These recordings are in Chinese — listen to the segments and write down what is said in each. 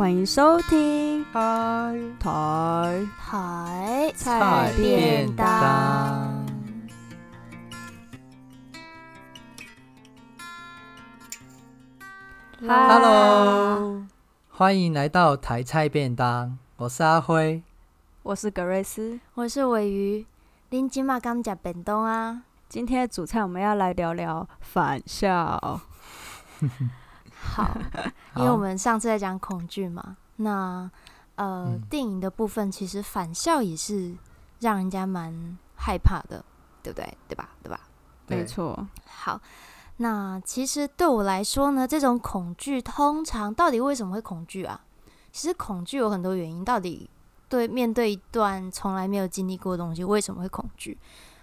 欢迎收听台台台菜便当。Hello，欢迎来到台菜便当。我是阿辉，我是格瑞斯，我是尾鱼。恁今嘛刚食便当啊？今天的主菜我们要来聊聊返校。好，因为我们上次在讲恐惧嘛，那呃、嗯，电影的部分其实返校也是让人家蛮害怕的，对不对？对吧？对吧？没错。好，那其实对我来说呢，这种恐惧通常到底为什么会恐惧啊？其实恐惧有很多原因，到底对面对一段从来没有经历过的东西，为什么会恐惧？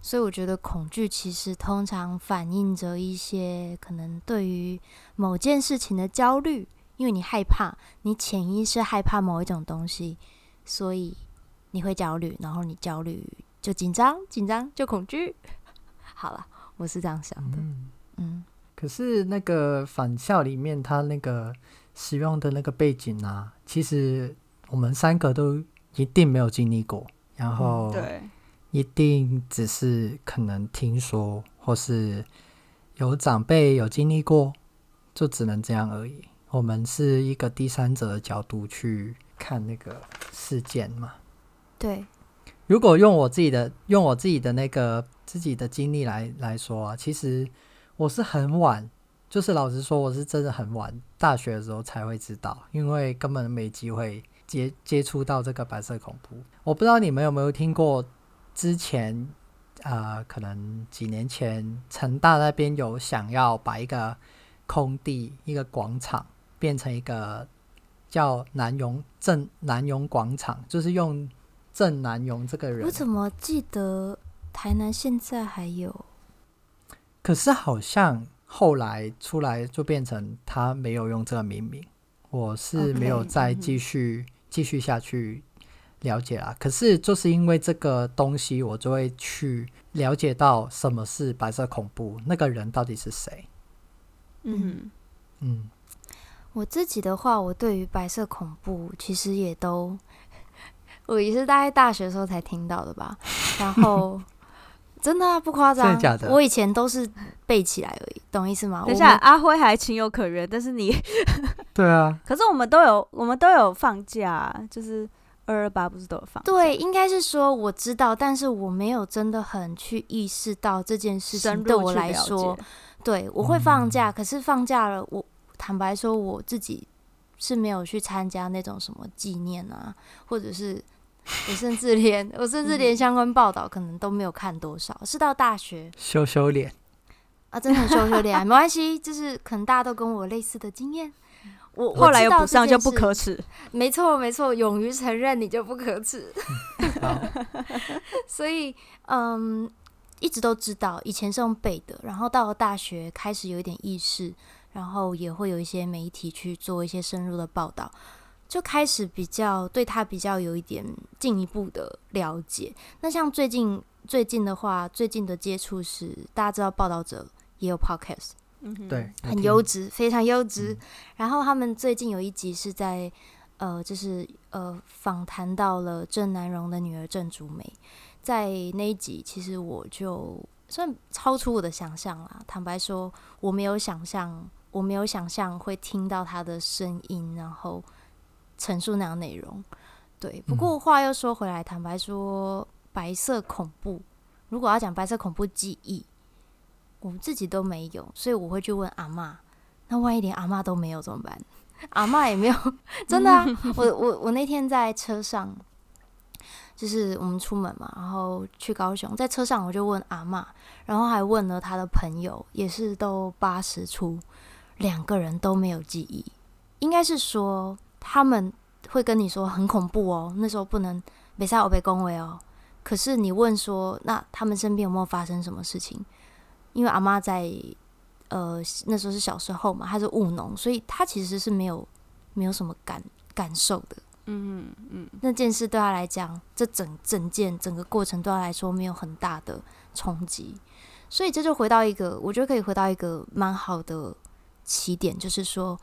所以我觉得恐惧其实通常反映着一些可能对于某件事情的焦虑，因为你害怕，你潜意识害怕某一种东西，所以你会焦虑，然后你焦虑就紧张，紧张就恐惧。好了，我是这样想的。嗯，嗯，可是那个返校里面，他那个使用的那个背景啊，其实我们三个都一定没有经历过，然后、嗯、对。一定只是可能听说，或是有长辈有经历过，就只能这样而已。我们是一个第三者的角度去看那个事件嘛。对。如果用我自己的用我自己的那个自己的经历来来说啊，其实我是很晚，就是老实说，我是真的很晚，大学的时候才会知道，因为根本没机会接接触到这个白色恐怖。我不知道你们有没有听过。之前，呃，可能几年前，成大那边有想要把一个空地、一个广场变成一个叫南荣镇南荣广场，就是用郑南荣这个人。我怎么记得台南现在还有？可是好像后来出来就变成他没有用这个命名，我是没有再继续继续下去。了解啦，可是就是因为这个东西，我就会去了解到什么是白色恐怖，那个人到底是谁。嗯嗯，我自己的话，我对于白色恐怖其实也都，我也是大概大学的时候才听到的吧。然后 真的啊，不夸张，真的假的？我以前都是背起来而已，懂意思吗？等一下，阿辉还情有可原，但是你对啊，可是我们都有，我们都有放假，就是。二二八不是都有放？对，应该是说我知道，但是我没有真的很去意识到这件事情对我来说，对，我会放假，嗯，可是放假了，我坦白说我自己是没有去参加那种什么纪念啊，或者是 我甚至连 我甚至连相关报道可能都没有看多少，是到大学羞羞脸啊，真的很羞羞脸，没关系，就是可能大家都跟我类似的经验。我后来又补上就不可耻，没错没错，勇于承认你就不可耻。所以嗯，一直都知道，以前是用背的，然后到了大学开始有一点意识，然后也会有一些媒体去做一些深入的报道，就开始比较对他比较有一点进一步的了解。那像最近最近的话，最近的接触是大家知道报道者也有 podcast。嗯，对，很优质，非常优质，嗯。然后他们最近有一集是在，呃，就是呃，访谈到了郑南荣的女儿郑竹梅。在那一集，其实我就算超出我的想象啦。坦白说，我没有想象，我没有想象会听到她的声音，然后陈述那样内容。对，不过话又说回来，坦白说，白色恐怖，如果要讲白色恐怖记忆。我自己都没有，所以我会去问阿妈。那万一连阿妈都没有怎么办？阿妈也没有，真的啊！我我我那天在车上，就是我们出门嘛，然后去高雄，在车上我就问阿妈，然后还问了他的朋友，也是都八十出，两个人都没有记忆。应该是说他们会跟你说很恐怖哦，那时候不能别在我被恭维哦。可是你问说，那他们身边有没有发生什么事情？因为阿妈在，呃，那时候是小时候嘛，她是务农，所以她其实是没有没有什么感感受的。嗯嗯，那件事对她来讲，这整整件整个过程对她来说没有很大的冲击，所以这就回到一个，我觉得可以回到一个蛮好的起点，就是说，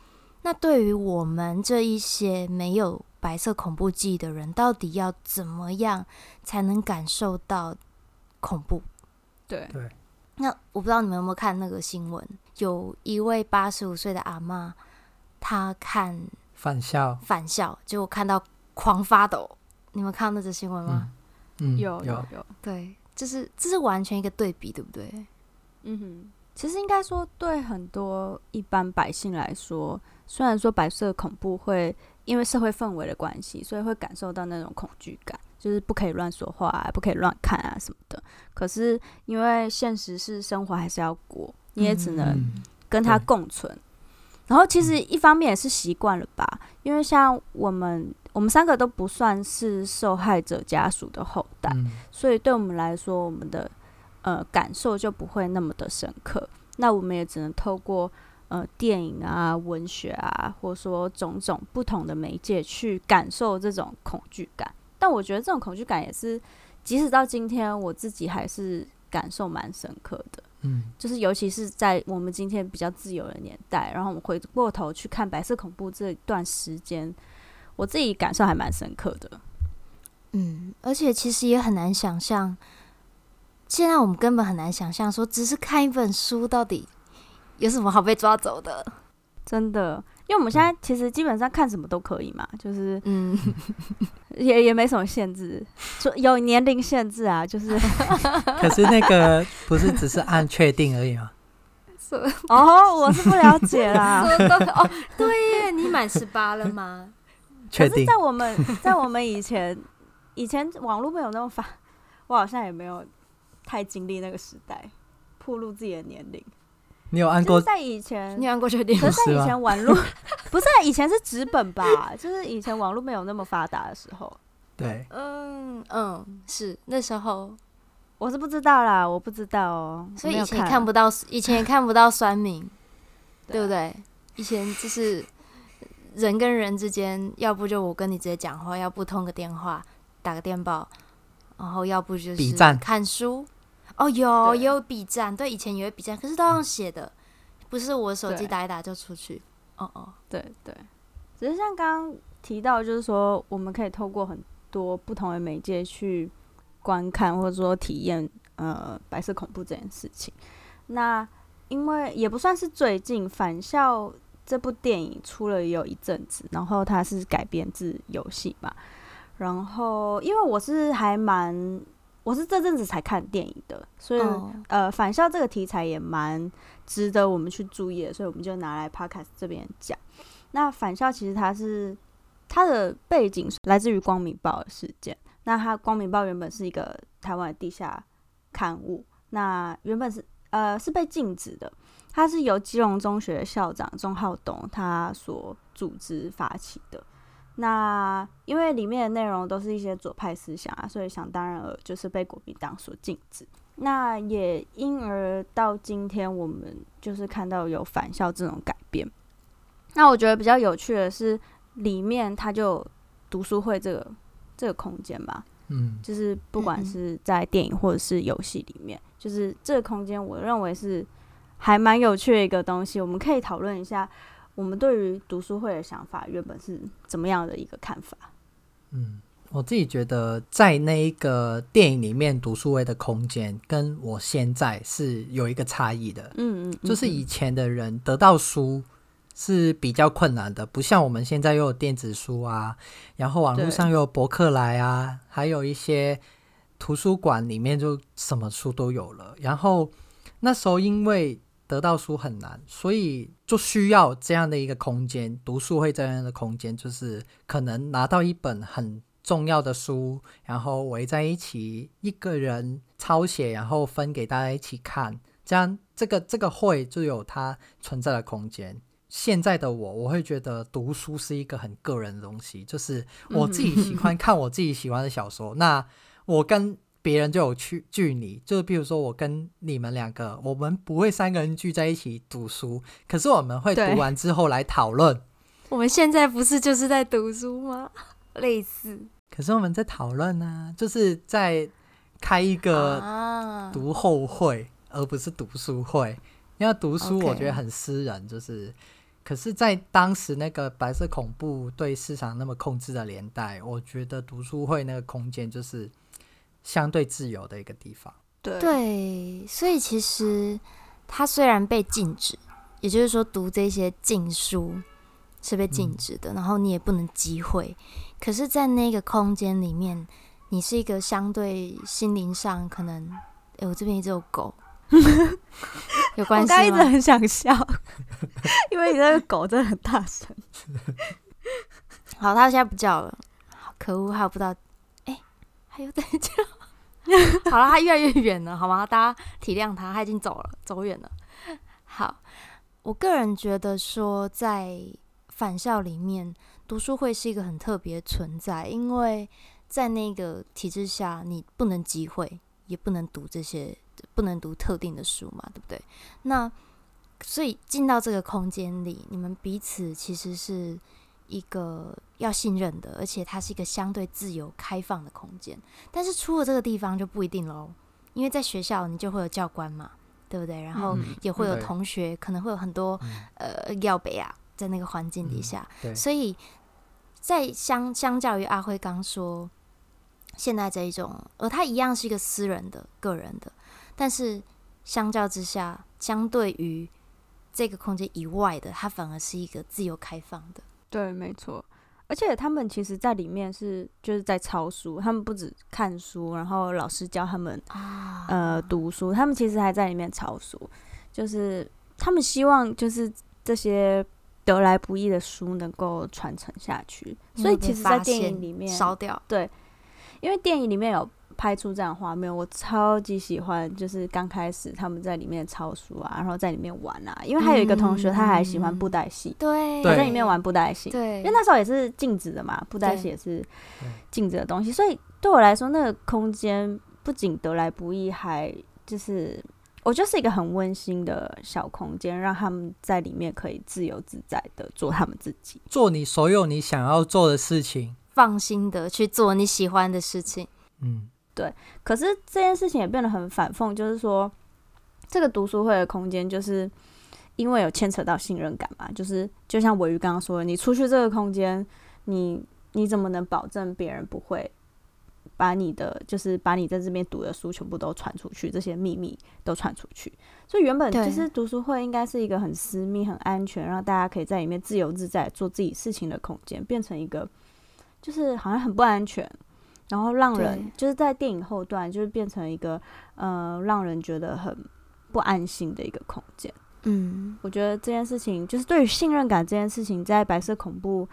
那对于我们这一些没有白色恐怖记忆的人，到底要怎么样才能感受到恐怖？对对。那我不知道你们有没有看那个新闻，有一位八十五岁的阿妈，她看返校，返校，结果看到狂发抖。你们看到那则新闻吗？嗯，有有有。对，这是这是完全一个对比，对不对？嗯哼。其实应该说，对很多一般百姓来说，虽然说白色恐怖会因为社会氛围的关系，所以会感受到那种恐惧感。就是不可以乱说话啊，不可以乱看啊什么的。可是因为现实是生活还是要过，你也只能跟他共存。嗯、然后其实一方面也是习惯了吧，因为像我们我们三个都不算是受害者家属的后代，嗯、所以对我们来说，我们的呃感受就不会那么的深刻。那我们也只能透过呃电影啊、文学啊，或者说种种不同的媒介去感受这种恐惧感。但我觉得这种恐惧感也是，即使到今天，我自己还是感受蛮深刻的。嗯，就是尤其是在我们今天比较自由的年代，然后我们回过头去看白色恐怖这段时间，我自己感受还蛮深刻的。嗯，而且其实也很难想象，现在我们根本很难想象说，只是看一本书到底有什么好被抓走的，真的。因为我们现在其实基本上看什么都可以嘛，就是嗯，也也没什么限制，说有年龄限制啊，就是。可是那个不是只是按确定而已吗？哦，我是不了解啦。哦，对耶，你满十八了吗？确定。可是在我们在我们以前，以前网络没有那么发，我好像也没有太经历那个时代，暴露自己的年龄。你有按过？在以前，你按过确定？可是在以前网络 不是以前是纸本吧？就是以前网络没有那么发达的时候。对，嗯嗯，是那时候，我是不知道啦，我不知道哦。所以以前看不到，以前也看不到酸民，对不对？以前就是人跟人之间，要不就我跟你直接讲话，要不通个电话，打个电报，然后要不就是看书。哦，有也有笔战，对，以前也有笔战，可是都用写的，不是我手机打一打就出去。哦哦，对对，只是像刚刚提到，就是说我们可以透过很多不同的媒介去观看或者说体验呃白色恐怖这件事情。那因为也不算是最近，《返校》这部电影出了也有一阵子，然后它是改编自游戏嘛，然后因为我是还蛮。我是这阵子才看电影的，所以、oh. 呃，返校这个题材也蛮值得我们去注意的，所以我们就拿来 Podcast 这边讲。那返校其实它是它的背景来自于光明报的事件。那它光明报原本是一个台湾的地下刊物，那原本是呃是被禁止的。它是由基隆中学的校长钟浩东他所组织发起的。那因为里面的内容都是一些左派思想啊，所以想当然尔就是被国民党所禁止。那也因而到今天，我们就是看到有返校这种改变。那我觉得比较有趣的是，里面它就读书会这个这个空间吧，嗯，就是不管是在电影或者是游戏里面，就是这个空间，我认为是还蛮有趣的一个东西，我们可以讨论一下。我们对于读书会的想法原本是怎么样的一个看法？嗯，我自己觉得在那一个电影里面读书会的空间，跟我现在是有一个差异的。嗯，嗯嗯，就是以前的人得到书是比较困难的，不像我们现在又有电子书啊，然后网络上又有博客来啊，还有一些图书馆里面就什么书都有了。然后那时候因为得到书很难，所以就需要这样的一个空间，读书会这样的空间，就是可能拿到一本很重要的书，然后围在一起，一个人抄写，然后分给大家一起看，这样这个这个会就有它存在的空间。现在的我，我会觉得读书是一个很个人的东西，就是我自己喜欢 看我自己喜欢的小说，那我跟。别人就有去距离，就是比如说我跟你们两个，我们不会三个人聚在一起读书，可是我们会读完之后来讨论。我们现在不是就是在读书吗？类似。可是我们在讨论呢，就是在开一个读后会，而不是读书会。因为读书我觉得很私人.就是可是，在当时那个白色恐怖对市场那么控制的年代，我觉得读书会那个空间就是相对自由的一个地方。对，对，所以其实它虽然被禁止，也就是说读这些禁书是被禁止的，嗯、然后你也不能集会，可是，在那个空间里面，你是一个相对心灵上可能，哎，我这边一直有狗。有关系吗？我刚一直很想笑，因为你那个狗真的很大声。好，它现在不叫了，好可恶，还有不知道，哎、欸，还有在叫。好了，他越来越远了，好吗？大家体谅他，他已经走了，走远了。好，我个人觉得说，在返校里面，读书会是一个很特别的存在，因为在那个体制下，你不能集会，也不能读这些。不能读特定的书嘛，对不对？那所以进到这个空间里，你们彼此其实是一个要信任的，而且它是一个相对自由开放的空间。但是出了这个地方就不一定喽，因为在学校你就会有教官嘛，对不对？然后也会有同学，嗯、可能会有很多、嗯、呃要北啊，在那个环境底下，嗯、所以在相相较于阿辉刚说现在这一种，而它一样是一个私人的、个人的。但是相较之下，相对于这个空间以外的，它反而是一个自由开放的。对，没错。而且他们其实，在里面是就是在抄书，他们不止看书，然后老师教他们啊呃读书，他们其实还在里面抄书。就是他们希望，就是这些得来不易的书能够传承下去。所以，其实，在电影里面烧掉。对，因为电影里面有。拍出这样画面，我超级喜欢。就是刚开始他们在里面抄书啊，然后在里面玩啊。因为还有一个同学，他还喜欢布袋戏，对，他在里面玩布袋戏。对，因为那时候也是禁止的嘛，布袋戏也是禁止的东西。所以对我来说，那个空间不仅得来不易，还就是我觉得是一个很温馨的小空间，让他们在里面可以自由自在的做他们自己，做你所有你想要做的事情，放心的去做你喜欢的事情。嗯。对，可是这件事情也变得很反讽，就是说，这个读书会的空间，就是因为有牵扯到信任感嘛，就是就像尾鱼刚刚说的，你出去这个空间，你你怎么能保证别人不会把你的，就是把你在这边读的书全部都传出去，这些秘密都传出去？所以原本其实读书会应该是一个很私密、很安全，让大家可以在里面自由自在做自己事情的空间，变成一个就是好像很不安全。然后让人就是在电影后段，就是变成一个呃，让人觉得很不安心的一个空间。嗯，我觉得这件事情，就是对于信任感这件事情，在白色恐怖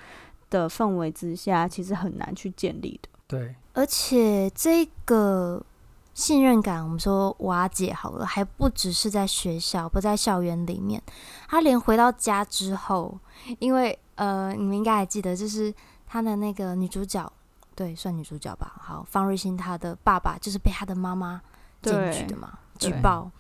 的氛围之下，其实很难去建立的。对，而且这个信任感，我们说瓦解好了，还不只是在学校，不在校园里面，他连回到家之后，因为呃，你们应该还记得，就是他的那个女主角。对，算女主角吧。好，方瑞欣她的爸爸就是被她的妈妈检举的嘛，举报。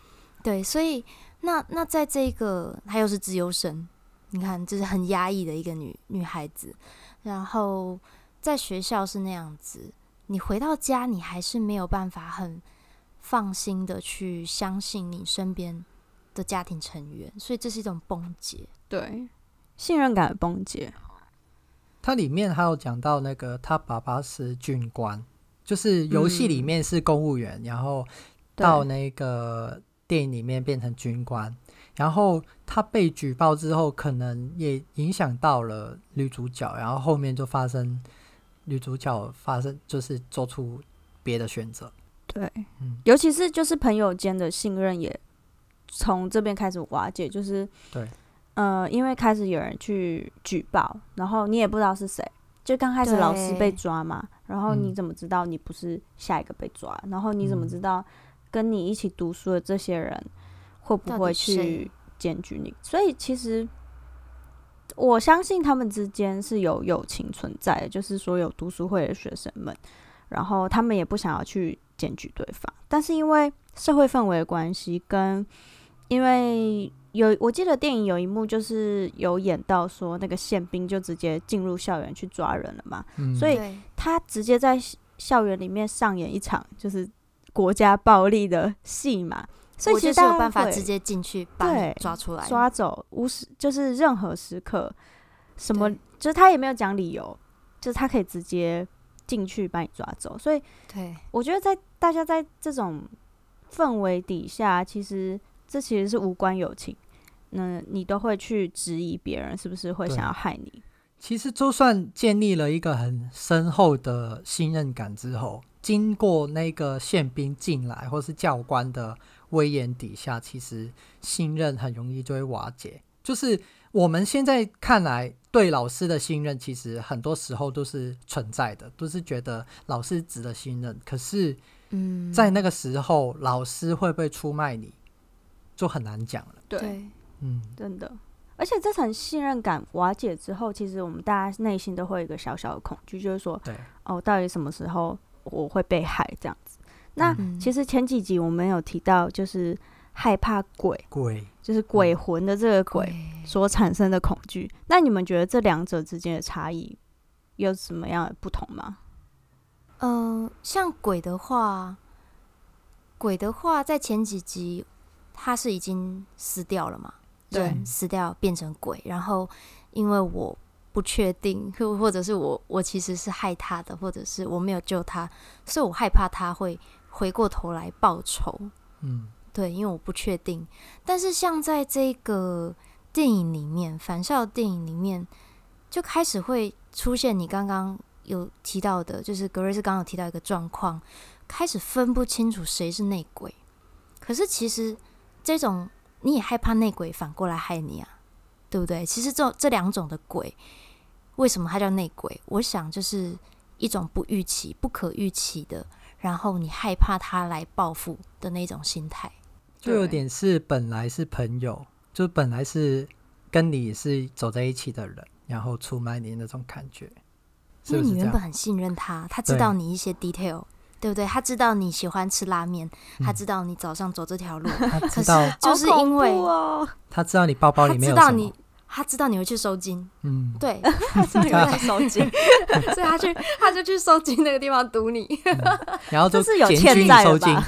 对，所以那那在这个她又是资优生，你看这是很压抑的一个女女孩子。然后在学校是那样子，你回到家你还是没有办法很放心的去相信你身边的家庭成员，所以这是一种崩解，对，信任感的崩解。它里面还有讲到那个他爸爸是军官，就是游戏里面是公务员，嗯、然后到那个电影里面变成军官，然后他被举报之后，可能也影响到了女主角，然后后面就发生女主角发生就是做出别的选择。对，嗯，尤其是就是朋友间的信任也从这边开始瓦解，就是对。呃，因为开始有人去举报，然后你也不知道是谁，就刚开始老师被抓嘛，然后你怎么知道你不是下一个被抓？嗯、然后你怎么知道跟你一起读书的这些人会不会去检举你？所以其实我相信他们之间是有友情存在的，就是说有读书会的学生们，然后他们也不想要去检举对方，但是因为社会氛围的关系，跟因为。有，我记得电影有一幕就是有演到说那个宪兵就直接进入校园去抓人了嘛，嗯、所以他直接在校园里面上演一场就是国家暴力的戏嘛。所以其实我就是有办法直接进去把你抓出来，抓走，无时就是任何时刻，什么就是他也没有讲理由，就是他可以直接进去把你抓走。所以，对，我觉得在大家在这种氛围底下，其实这其实是无关友情，那你都会去质疑别人是不是会想要害你。其实，就算建立了一个很深厚的信任感之后，经过那个宪兵进来，或是教官的威严底下，其实信任很容易就会瓦解。就是我们现在看来，对老师的信任，其实很多时候都是存在的，都是觉得老师值得信任。可是，嗯，在那个时候，老师会不会出卖你，就很难讲了。对，嗯，真的。而且这层信任感瓦解之后，其实我们大家内心都会有一个小小的恐惧，就是说，对哦，到底什么时候我会被害这样子？那其实前几集我们有提到，就是害怕鬼，鬼就是鬼魂的这个鬼所产生的恐惧。那你们觉得这两者之间的差异有什么样的不同吗？嗯、呃，像鬼的话，鬼的话在前几集他是已经死掉了嘛？对，死掉变成鬼，然后因为我不确定，或 或者是我我其实是害他的，或者是我没有救他，所以我害怕他会回过头来报仇。嗯，对，因为我不确定。但是像在这个电影里面，反校电影里面就开始会出现你刚刚有提到的，就是格瑞斯刚刚有提到一个状况，开始分不清楚谁是内鬼。可是其实这种。你也害怕内鬼反过来害你啊，对不对？其实这这两种的鬼，为什么它叫内鬼？我想就是一种不预期、不可预期的，然后你害怕他来报复的那种心态，就有点是本来是朋友，就本来是跟你是走在一起的人，然后出卖你那种感觉？因为你原本很信任他，他知道你一些 detail。对不对？他知道你喜欢吃拉面，嗯、他知道你早上走这条路，他知道，就是因为他知道你包包里面有什么，他知道你，他知道你会去收金，嗯，对，他知道你会去收金，所以他去，他就去收金那个地方堵你，嗯、然后就是有欠债收金，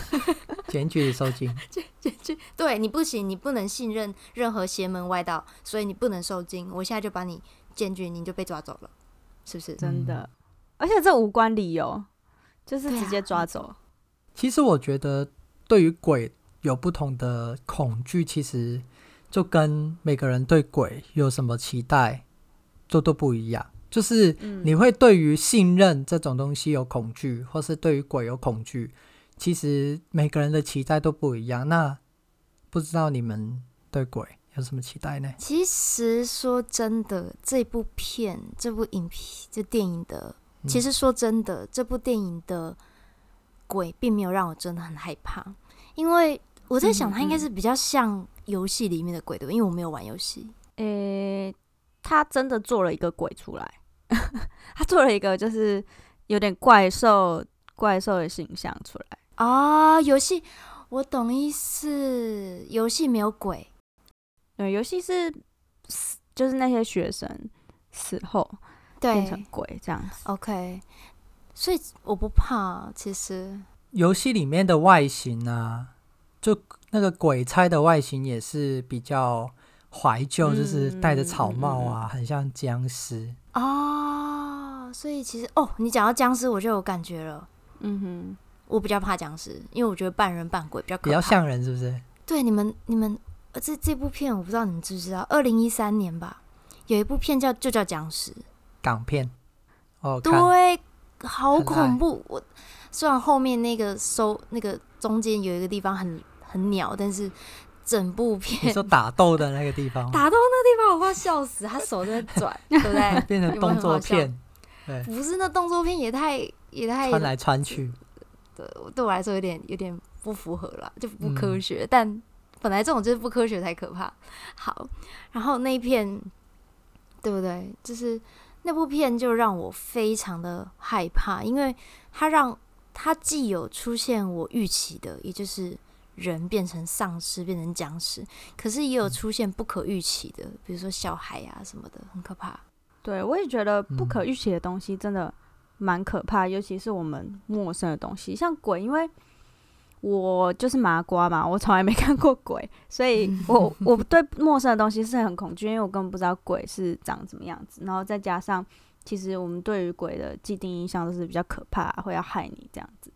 检举收金，检举，对你不行，你不能信任任何邪门歪道，所以你不能收金。我现在就把你检举，你就被抓走了，是不是？真的，而且这无关理由。就是直接抓走。啊、其实我觉得，对于鬼有不同的恐惧，其实就跟每个人对鬼有什么期待，就都不一样。就是你会对于信任这种东西有恐惧，嗯、或是对于鬼有恐惧，其实每个人的期待都不一样。那不知道你们对鬼有什么期待呢？其实说真的，这部片、这部影片、这电影的。其实说真的，这部电影的鬼并没有让我真的很害怕，因为我在想，它应该是比较像游戏里面的鬼的，因为我没有玩游戏。诶，他真的做了一个鬼出来，他做了一个就是有点怪兽怪兽的形象出来啊。游戏我懂意思，游戏没有鬼，对，游戏是死，就是那些学生死后。变成鬼这样子，OK，所以我不怕。其实游戏里面的外形啊，就那个鬼差的外形也是比较怀旧，嗯、就是戴着草帽啊，嗯、很像僵尸哦。所以其实哦，你讲到僵尸，我就有感觉了。嗯哼，我比较怕僵尸，因为我觉得半人半鬼比较，比较像人，是不是？对，你们你们这这部片，我不知道你们知不知道，二零一三年吧，有一部片叫就叫僵尸。港片，哦，对，好恐怖！我虽然后面那个收那个中间有一个地方很很鸟，但是整部片你说打斗的那个地方，打斗那个地方我快笑死，他手在转，对不对？变成动作片，对，不是那动作片也太也太穿来穿去，对，对我来说有点有点不符合了，就不科学。嗯、但本来这种就是不科学才可怕。好，然后那一片，对不对？就是。那部片就让我非常的害怕，因为它让它既有出现我预期的，也就是人变成丧尸、变成僵尸，可是也有出现不可预期的，比如说小孩啊什么的，很可怕。对，我也觉得不可预期的东西真的蛮可怕，尤其是我们陌生的东西，像鬼，因为我就是麻瓜嘛，我从来没看过鬼，所以 我我对陌生的东西是很恐惧，因为我根本不知道鬼是长什么样子。然后再加上，其实我们对于鬼的既定印象都是比较可怕，会要害你这样子。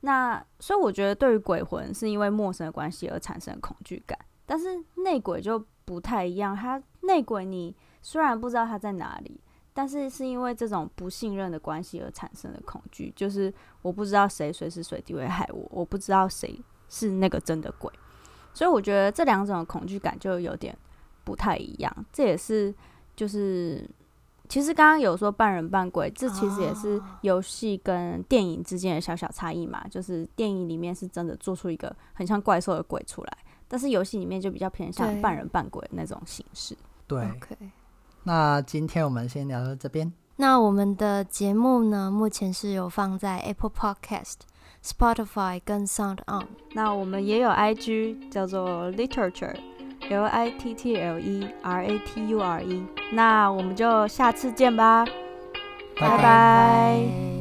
那所以我觉得，对于鬼魂是因为陌生的关系而产生恐惧感，但是内鬼就不太一样。他内鬼，你虽然不知道他在哪里。但是是因为这种不信任的关系而产生的恐惧，就是我不知道谁随时随地会害我，我不知道谁是那个真的鬼，所以我觉得这两种恐惧感就有点不太一样。这也是就是其实刚刚有说半人半鬼，这其实也是游戏跟电影之间的小小差异嘛。就是电影里面是真的做出一个很像怪兽的鬼出来，但是游戏里面就比较偏向半人半鬼那种形式。对。Okay. 那今天我们先聊到这边。那我们的节目呢，目前是有放在 Apple Podcast、Spotify 跟 Sound On。那我们也有 IG，叫做 Literature，L I T T L E R A T U R E。那我们就下次见吧，拜拜。